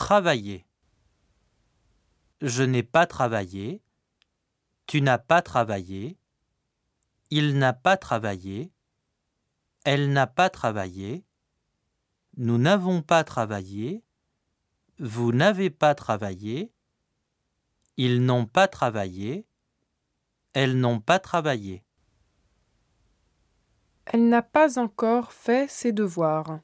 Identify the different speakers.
Speaker 1: Travailler. Je n'ai pas travaillé. Tu n'as pas travaillé. Il n'a pas travaillé. Elle n'a pas travaillé. Nous n'avons pas travaillé. Vous n'avez pas travaillé. Ils n'ont pas travaillé. Elles n'ont pas travaillé.
Speaker 2: Elle n'a pas encore fait ses devoirs.